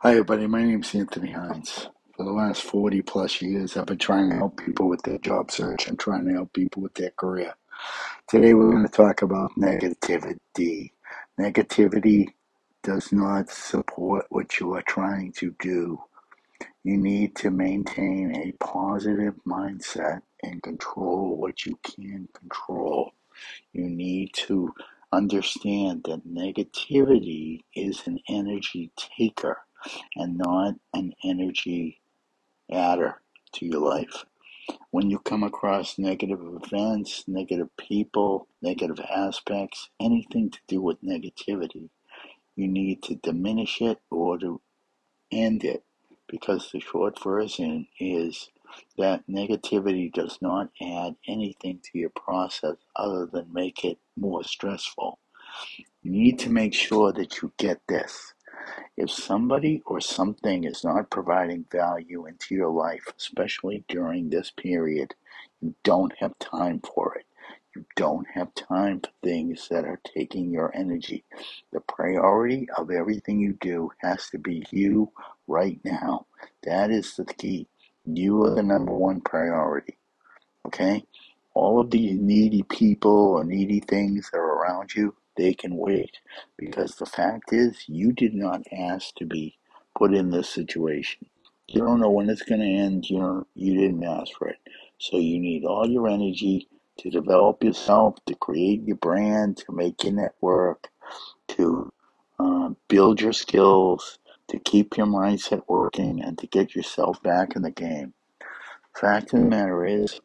Hi, everybody. My name is Anthony Hines. For the last 40 plus years, I've been trying to help people with their job search and trying to help people with their career. Today, we're going to talk about negativity. Negativity does not support what you are trying to do. You need to maintain a positive mindset and control what you can control. You need to understand that negativity is an energy taker and not an energy adder to your life. When you come across negative events, negative people, negative aspects, anything to do with negativity, you need to diminish it or to end it because the short version is that negativity does not add anything to your process other than make it more stressful. You need to make sure that you get this. If somebody or something is not providing value into your life, especially during this period, you don't have time for it. You don't have time for things that are taking your energy. The priority of everything you do has to be you right now. That is the key. You are the number one priority. Okay? All of these needy people or needy things that are around you, they can wait. Because the fact is, you did not ask to be put in this situation. You don't know when it's going to end. You know, you didn't ask for it. So you need all your energy to develop yourself, to create your brand, to make your network, to uh, build your skills, to keep your mindset working, and to get yourself back in the game. Fact of the matter is,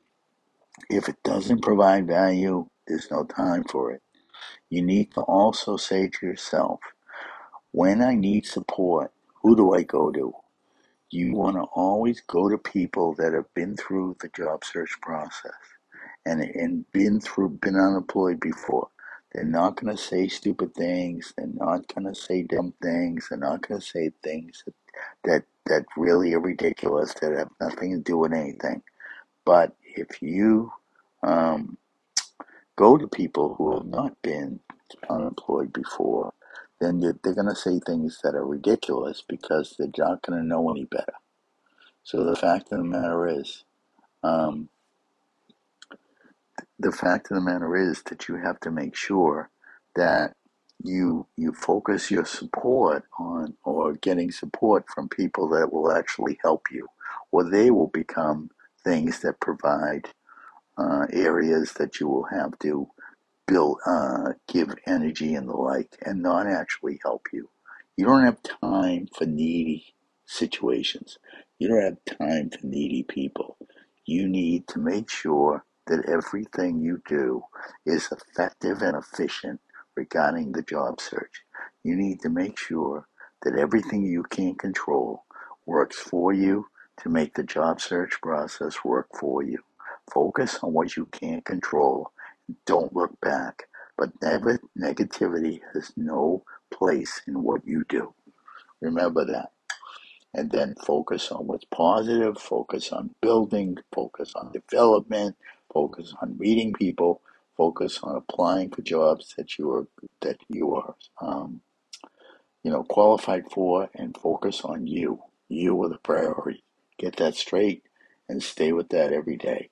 if it doesn't provide value, there's no time for it. You need to also say to yourself, when I need support, who do I go to? You want to always go to people that have been through the job search process and, and been through, been unemployed before. They're not going to say stupid things. They're not going to say dumb things. They're not going to say things that, that, that really are ridiculous, that have nothing to do with anything. But if you um, go to people who have not been unemployed before, then they're, they're going to say things that are ridiculous because they're not going to know any better. So the fact of the matter is, um, the fact of the matter is that you have to make sure that you you focus your support on or getting support from people that will actually help you, or they will become things that provide uh, areas that you will have to build, uh, give energy and the like, and not actually help you. You don't have time for needy situations. You don't have time for needy people. You need to make sure that everything you do is effective and efficient regarding the job search. You need to make sure that everything you can control works for you to make the job search process work for you. Focus on what you can't control. Don't look back. But negativity has no place in what you do. Remember that. And then focus on what's positive, focus on building, focus on development, focus on meeting people, focus on applying for jobs that you are that you are um, you know qualified for and focus on you. You are the priority. Get that straight and stay with that every day.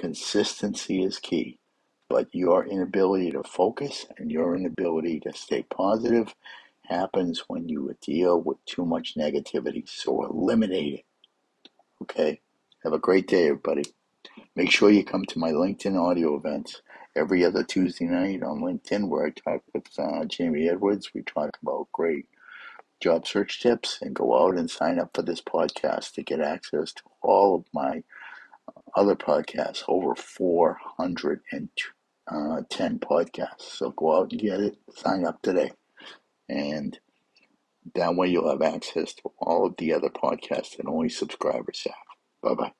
Consistency is key, but your inability to focus and your inability to stay positive happens when you deal with too much negativity. So eliminate it. Okay? Have a great day, everybody. Make sure you come to my LinkedIn audio events every other Tuesday night on LinkedIn where I talk with uh, Jamie Edwards. We talk about great job search tips and go out and sign up for this podcast to get access to all of my other podcasts, over 410 uh, podcasts. So go out and get it, sign up today. And that way you'll have access to all of the other podcasts that only subscribers have. Bye bye.